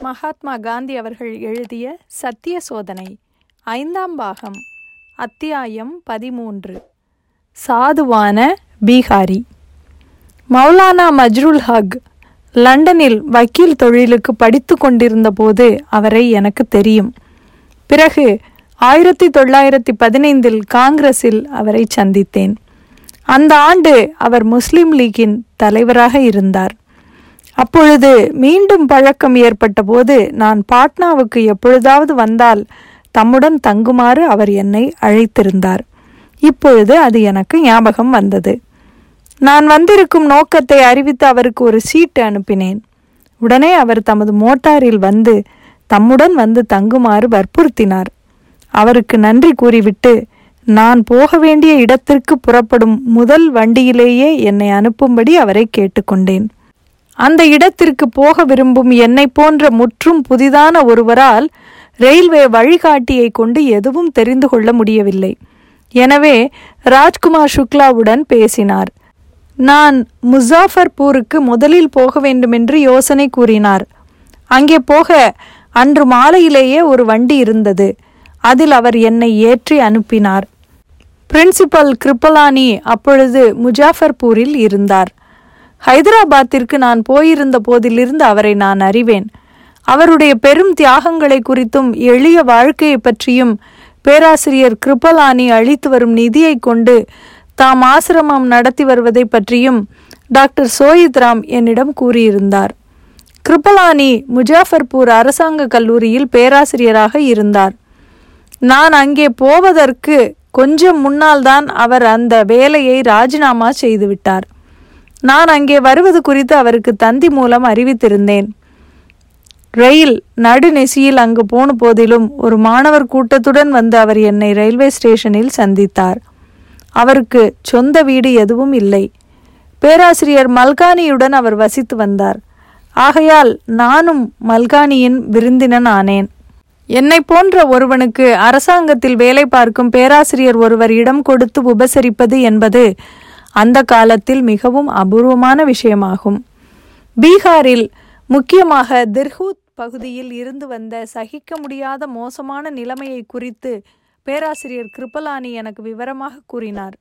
மகாத்மா காந்தி அவர்கள் எழுதிய சத்திய சோதனை ஐந்தாம் பாகம் அத்தியாயம் பதிமூன்று. சாதுவான பீகாரி. மௌலானா மஜ்ருல் ஹக் லண்டனில் வக்கீல் தொழிலுக்கு படித்து கொண்டிருந்த போது அவரை எனக்கு தெரியும். பிறகு ஆயிரத்தி தொள்ளாயிரத்தி பதினைந்தில் காங்கிரஸில் அவரை சந்தித்தேன். அந்த ஆண்டு அவர் முஸ்லிம் லீக்கின் தலைவராக இருந்தார். அப்பொழுது மீண்டும் பழக்கம் ஏற்பட்டபோது நான் பாட்னாவுக்கு எப்பொழுதாவது வந்தால் தம்முடன் தங்குமாறு அவர் என்னை அழைத்திருந்தார். இப்பொழுது அது எனக்கு ஞாபகம் வந்தது. நான் வந்திருக்கும் நோக்கத்தை அறிவித்து அவருக்கு ஒரு சீட்டு அனுப்பினேன். உடனே அவர் தமது மோட்டாரில் வந்து தம்முடன் வந்து தங்குமாறு வற்புறுத்தினார். அவருக்கு நன்றி கூறிவிட்டு நான் போக வேண்டிய இடத்திற்கு புறப்படும் முதல் வண்டியிலேயே என்னை அனுப்பும்படி அவரை கேட்டுக்கொண்டேன். அந்த இடத்திற்கு போக விரும்பும் என்னை போன்ற முற்றும் புதிதான ஒருவரால் ரயில்வே வழிகாட்டியை கொண்டு எதுவும் தெரிந்து கொள்ள முடியவில்லை. எனவே ராஜ்குமார் சுக்லாவுடன் பேசினார். நான் முசாஃபர்பூருக்கு முதலில் போக வேண்டுமென்று யோசனை கூறினார். அங்கே போக அன்று மாலையிலேயே ஒரு வண்டி இருந்தது. அதில் அவர் என்னை ஏற்றி அனுப்பினார். பிரின்சிபல் கிருப்பலானி அப்பொழுது முஜாஃபர்பூரில் இருந்தார். ஹைதராபாத்திற்கு நான் போயிருந்த போதிலிருந்து அவரை நான் அறிவேன். அவருடைய பெரும் தியாகங்களை குறித்தும் எளிய வாழ்க்கையை பற்றியும் பேராசிரியர் கிருபலானி அளித்து வரும் நிதியை கொண்டு தாம் ஆசிரமம் நடத்தி வருவதை பற்றியும் டாக்டர் சோயித் ராம் என்னிடம் கூறியிருந்தார். கிருபலானி முஜாஃபர்பூர் அரசாங்க கல்லூரியில் பேராசிரியராக இருந்தார். நான் அங்கே போவதற்கு கொஞ்சம் முன்னால் தான் அவர் அந்த வேலையை ராஜினாமா செய்துவிட்டார். நான் அங்கே வருவது குறித்து அவருக்கு தந்தி மூலம் அறிவித்திருந்தேன். ரயில் நடுநெசியில் அங்கு போன போதிலும் ஒரு மாணவர் கூட்டத்துடன் வந்து அவர் என்னை ரயில்வே ஸ்டேஷனில் சந்தித்தார். அவருக்கு சொந்த வீடு எதுவும் இல்லை. பேராசிரியர் மல்கானியுடன் அவர் வசித்து வந்தார். ஆகையால் நானும் மல்கானியின் விருந்தினன் ஆனேன் என்னை போன்ற ஒருவனுக்கு அரசாங்கத்தில் வேலை பார்க்கும் பேராசிரியர் ஒருவர் இடம் கொடுத்து உபசரிப்பது என்பது அந்த காலத்தில் மிகவும் அபூர்வமான விஷயமாகும். பீகாரில் முக்கியமாக திர்ஹூத் பகுதியில் இருந்து வந்த சகிக்க முடியாத மோசமான நிலைமையை குறித்து பேராசிரியர் கிருபலானி எனக்கு விவரமாக கூறினார்.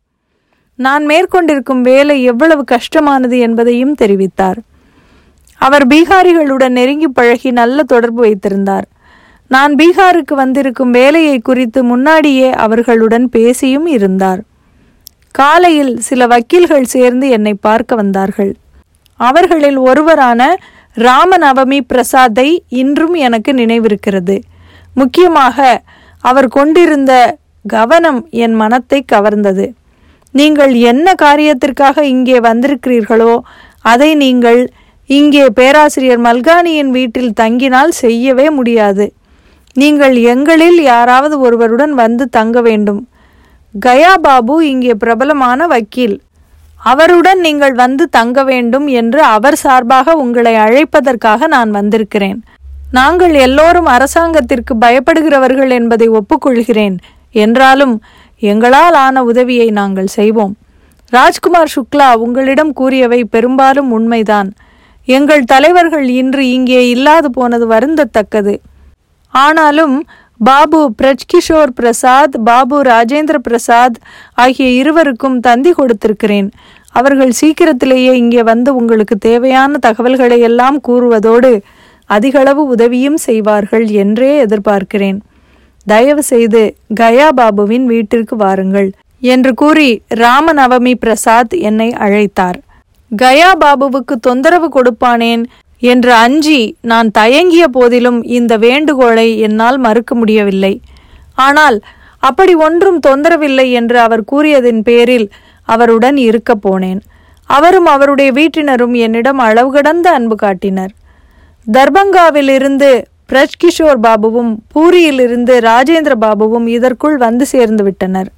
நான் மேற்கொண்டிருக்கும் வேலை எவ்வளவு கஷ்டமானது என்பதையும் தெரிவித்தார். அவர் பீகாரிகளுடன் நெருங்கி பழகி நல்ல தொடர்பு வைத்திருந்தார். நான் பீகாருக்கு வந்திருக்கும் வேலையை குறித்து முன்னாடியே அவர்களுடன் பேசியும் இருந்தார். காலையில் சில வக்கீல்கள் சேர்ந்து என்னை பார்க்க வந்தார்கள். அவர்களில் ஒருவரான ராமநவமி பிரசாத்தை இன்றும் எனக்கு நினைவிருக்கிறது. முக்கியமாக அவர் கொண்டிருந்த கவனம் என் மனத்தை கவர்ந்தது. நீங்கள் என்ன காரியத்திற்காக இங்கே வந்திருக்கிறீர்களோ அதை நீங்கள் இங்கே பேராசிரியர் மல்கானியின் வீட்டில் தங்கினால் செய்யவே முடியாது. நீங்கள் எங்களில் யாராவது ஒருவருடன் வந்து தங்க வேண்டும். கயா பாபு இங்கே பிரபலமான வக்கீல். அவருடன் நீங்கள் வந்து தங்க வேண்டும் என்று அவர் சார்பாக உங்களை அழைப்பதற்காக நான் வந்திருக்கிறேன். நாங்கள் எல்லோரும் அரசாங்கத்திற்கு பயப்படுகிறவர்கள் என்பதை ஒப்புக்கொள்கிறேன். என்றாலும் எங்களால் ஆன உதவியை நாங்கள் செய்வோம். ராஜ்குமார் சுக்லா உங்களிடம் கூறியவை பெரும்பாலும் உண்மைதான். எங்கள் தலைவர்கள் இன்று இங்கே இல்லாது போனது வருந்தத்தக்கது. ஆனாலும் பாபு பிரஜ்கிஷோர் பிரசாத் பாபு ராஜேந்திர பிரசாத் ஆகிய இருவருக்கும் தந்தி கொடுத்திருக்கிறேன். அவர்கள் சீக்கிரத்திலேயே இங்கே வந்து உங்களுக்கு தேவையான தகவல்களை எல்லாம் கூறுவதோடு அதிகளவு உதவியும் செய்வார்கள் என்றே எதிர்பார்க்கிறேன். தயவு செய்து கயா பாபுவின் வீட்டிற்கு வாருங்கள் என்று கூறி ராமநவமி பிரசாத் என்னை அழைத்தார். கயா பாபுவுக்கு தொந்தரவு கொடுப்பானேன் என்று அஞ்சி நான் தயங்கிய போதிலும் இந்த வேண்டுகோளை என்னால் மறுக்க முடியவில்லை. ஆனால் அப்படி ஒன்றும் தொந்தரவில்லை என்று அவர் கூறியதின் பேரில் அவருடன் இருக்க போனேன். அவரும் அவருடைய வீட்டினரும் என்னிடம் அளவு கடந்த அன்பு காட்டினர். தர்பங்காவில் இருந்து பிரஜ்கிஷோர் பாபுவும் பூரியிலிருந்து ராஜேந்திர பாபுவும் இதற்குள் வந்து சேர்ந்து விட்டனர்.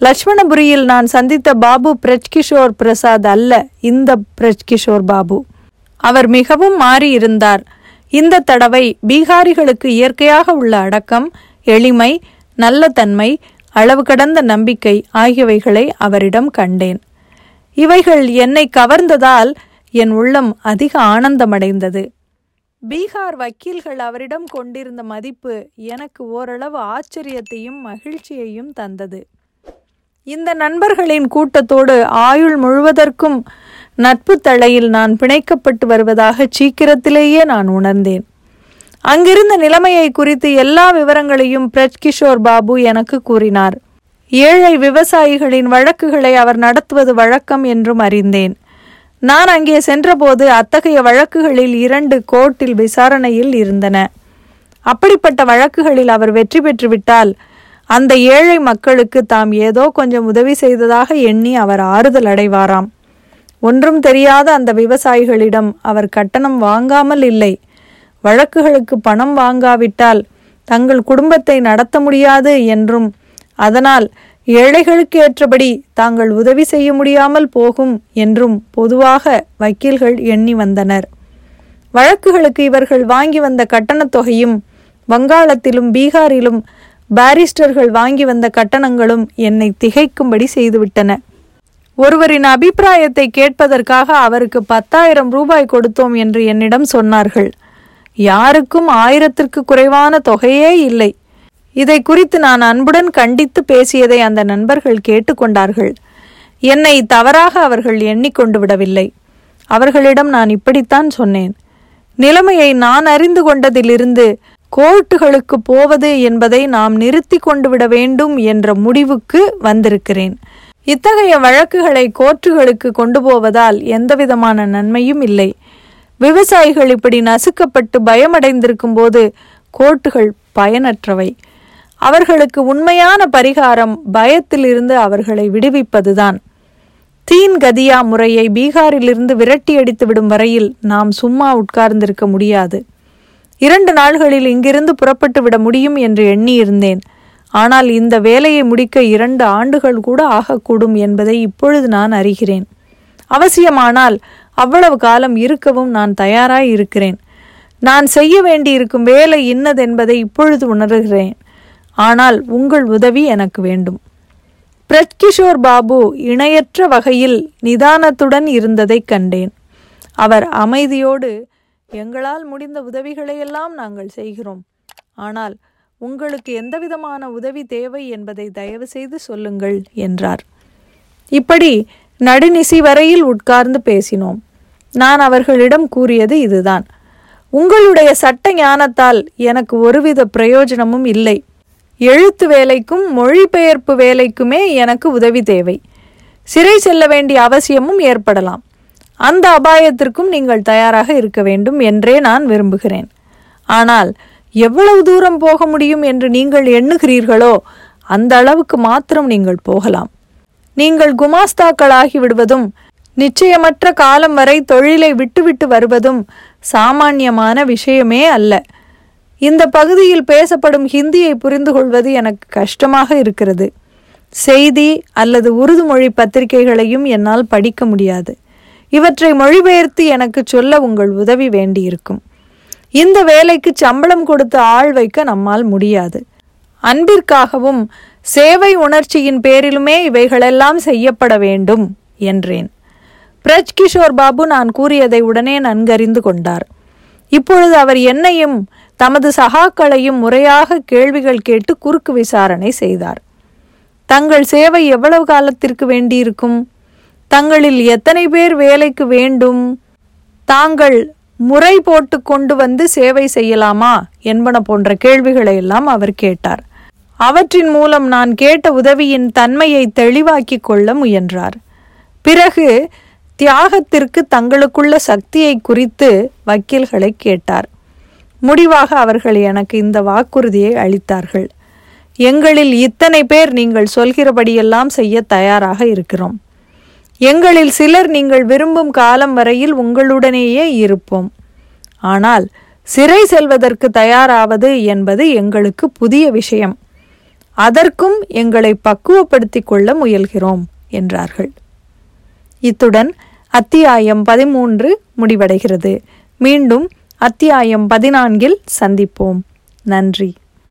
லட்சுமணபுரியில் நான் சந்தித்த பாபு பிரஜ்கிஷோர் பிரசாத் அல்ல இந்த பிரஜ்கிஷோர் பாபு. அவர் மிகவும் மாறியிருந்தார். இந்த தடவை பீகாரிகளுக்கு இயற்கையாக உள்ள அடக்கம் எளிமை நல்ல தன்மை அளவு கடந்த நம்பிக்கை ஆகியவைகளை அவரிடம் கண்டேன். இவைகள் என்னை கவர்ந்ததால் என் உள்ளம் அதிக ஆனந்தமடைந்தது. பீகார் வக்கீல்கள் அவரிடம் கொண்டிருந்த மதிப்பு எனக்கு ஓரளவு ஆச்சரியத்தையும் மகிழ்ச்சியையும் தந்தது. இந்த நண்பர்களின் கூட்டத்தோடு ஆயுள் முழுவதற்கும் நட்பு தளையில் நான் பிணைக்கப்பட்டு வருவதாக சீக்கிரத்திலேயே நான் உணர்ந்தேன். அங்கிருந்த நிலைமையை குறித்து எல்லா விவரங்களையும் பிரஜ் கிஷோர் பாபு எனக்கு கூறினார். ஏழை விவசாயிகளின் வழக்குகளை அவர் நடத்துவது வழக்கம் என்றும் அறிந்தேன். நான் அங்கே சென்றபோது அத்தகைய வழக்குகளில் இரண்டு கோர்ட்டில் விசாரணையில் இருந்தன. அப்படிப்பட்ட வழக்குகளில் அவர் வெற்றி பெற்றுவிட்டால் அந்த ஏழை மக்களுக்கு தாம் ஏதோ கொஞ்சம் உதவி செய்ததாக எண்ணி அவர் ஆறுதல் அடைவாராம். ஒன்றும் தெரியாத அந்த விவசாயிகளிடம் அவர் கட்டணம் வாங்காமல் இல்லை. வழக்குகளுக்கு பணம் வாங்காவிட்டால் தங்கள் குடும்பத்தை நடத்த முடியாது என்றும் அதனால் ஏழைகளுக்கு ஏற்றபடி தாங்கள் உதவி செய்ய முடியாமல் போகும் என்றும் பொதுவாக வக்கீல்கள் எண்ணி வந்தனர். வழக்குகளுக்கு இவர்கள் வாங்கி வந்த கட்டணத் தொகையும் வங்காளத்திலும் பீகாரிலும் பாரிஸ்டர்கள் வாங்கி வந்த கட்டணங்களும் என்னை திகைக்கும்படி செய்துவிட்டன. ஒருவரின் அபிப்பிராயத்தை கேட்பதற்காக அவருக்கு பத்தாயிரம் ரூபாய் கொடுத்தோம் என்று என்னிடம் சொன்னார்கள். யாருக்கும் ஆயிரத்திற்கு குறைவான தொகையே இல்லை. இதை குறித்து நான் அன்புடன் கண்டித்து பேசியதை அந்த நண்பர்கள் கேட்டுக்கொண்டார்கள் என்னை தவறாக அவர்கள் எண்ணிக்கொண்டு விடவில்லை. அவர்களிடம் நான் இப்படித்தான் சொன்னேன். நிலைமையை நான் அறிந்து கொண்டதிலிருந்து கோர்ட்டுகளுக்கு போவது என்பதை நாம் நிறுத்தி கொண்டு விட வேண்டும் என்ற முடிவுக்கு வந்திருக்கிறேன். இத்தகைய வழக்குகளை கோர்ட்டுகளுக்கு கொண்டு போவதால் எந்தவிதமான நன்மையும் இல்லை. விவசாயிகள் இப்படி நசுக்கப்பட்டு பயமடைந்திருக்கும் போது கோர்ட்டுகள் பயனற்றவை. அவர்களுக்கு உண்மையான பரிகாரம் பயத்திலிருந்து அவர்களை விடுவிப்பதுதான். தீன் கதியா முறையை பீகாரிலிருந்து விரட்டி அடித்து விடும் வரையில் நாம் சும்மா உட்கார்ந்திருக்க முடியாது. இரண்டு நாள்களில் இங்கிருந்து புறப்பட்டு விட முடியும் என்று எண்ணியிருந்தேன். ஆனால் இந்த வேலையை முடிக்க இரண்டு ஆண்டுகள் கூட ஆகக்கூடும் என்பதை இப்பொழுது நான் அறிகிறேன். அவசியமானால் அவ்வளவு காலம் இருக்கவும் நான் தயாராய் இருக்கிறேன். நான் செய்ய வேண்டியிருக்கும் வேலை இன்னதென்பதை இப்பொழுது உணர்கிறேன். ஆனால் உங்கள் உதவி எனக்கு வேண்டும். பிரத்கிஷோர் பாபு இணையற்ற வகையில் நிதானத்துடன் இருந்ததைக் கண்டேன். அவர் அமைதியோடு எங்களால் முடிந்த உதவிகளையெல்லாம் நாங்கள் செய்கிறோம். ஆனால் உங்களுக்கு எந்தவிதமான உதவி தேவை என்பதை தயவு செய்து சொல்லுங்கள் என்றார். இப்படி நடுநிசி வரையில் உட்கார்ந்து பேசினோம். நான் அவர்களிடம் கூறியது இதுதான். உங்களுடைய சட்ட ஞானத்தால் எனக்கு ஒருவித பிரயோஜனமும் இல்லை. எழுத்து வேலைக்கும் மொழிபெயர்ப்பு வேலைக்குமே எனக்கு உதவி தேவை. சிறை செல்ல வேண்டிய அவசியமும் ஏற்படலாம். அந்த அபாயத்திற்கும் நீங்கள் தயாராக இருக்க வேண்டும் என்றே நான் விரும்புகிறேன். ஆனால் எவ்வளவு தூரம் போக முடியும் என்று நீங்கள் எண்ணுகிறீர்களோ அந்த அளவுக்கு மாத்திரம் நீங்கள் போகலாம். நீங்கள் குமாஸ்தாக்களாகி விடுவதும் நிச்சயமற்ற காலம் வரை தொழிலை விட்டுவிட்டு வருவதும் சாமானியமான விஷயமே அல்ல. இந்த பகுதியில் பேசப்படும் ஹிந்தியை புரிந்து கொள்வது எனக்கு கஷ்டமாக இருக்கிறது. செய்தி அல்லது உருது மொழி பத்திரிகைகளையும் என்னால் படிக்க முடியாது. இவற்றை மொழிபெயர்த்து எனக்கு சொல்ல உங்கள் உதவி வேண்டியிருக்கும். இந்த வேலைக்கு சம்பளம் கொடுத்து ஆள் வைக்க நம்மால் முடியாது. அன்பிற்காகவும் சேவை உணர்ச்சியின் பேரிலுமே இவைகளெல்லாம் செய்யப்பட வேண்டும் என்றேன். பிரஜ் கிஷோர் பாபு நான் கூறியதை உடனே நன்கறிந்து கொண்டார். இப்பொழுது அவர் என்னையும் தமது சகாக்களையும் முறையாக கேள்விகள் கேட்டு குறுக்கு விசாரணை செய்தார். தங்கள் சேவை எவ்வளவு காலத்திற்கு வேண்டியிருக்கும்? தங்களில் எத்தனை பேர் வேலைக்கு வேண்டும்? தாங்கள் முறை போட்டு கொண்டு வந்து சேவை செய்யலாமா என்பன போன்ற கேள்விகளை எல்லாம் அவர் கேட்டார். அவற்றின் மூலம் நான் கேட்ட உதவியின் தன்மையை தெளிவாக்கிக் கொள்ள முயன்றார். பிறகு தியாகத்திற்கு தங்களுக்குள்ள சக்தியை குறித்து வக்கீல்களை கேட்டார். முடிவாக அவர்கள் எனக்கு இந்த வாக்குறுதியை அளித்தார்கள். எங்களில் இத்தனை பேர் நீங்கள் சொல்கிறபடியெல்லாம் செய்ய தயாராக இருக்கிறோம். எங்களில் சிலர் நீங்கள் விரும்பும் காலம் வரையில் உங்களுடனேயே இருப்போம். ஆனால் சிறை செல்வதற்கு தயாராவது என்பது எங்களுக்கு புதிய விஷயம். அதற்கும் எங்களை பக்குவப்படுத்திக் கொள்ள முயல்கிறோம் என்றார்கள். இத்துடன் அத்தியாயம் பதிமூன்று முடிவடைகிறது. மீண்டும் அத்தியாயம் பதினான்கில் சந்திப்போம். நன்றி.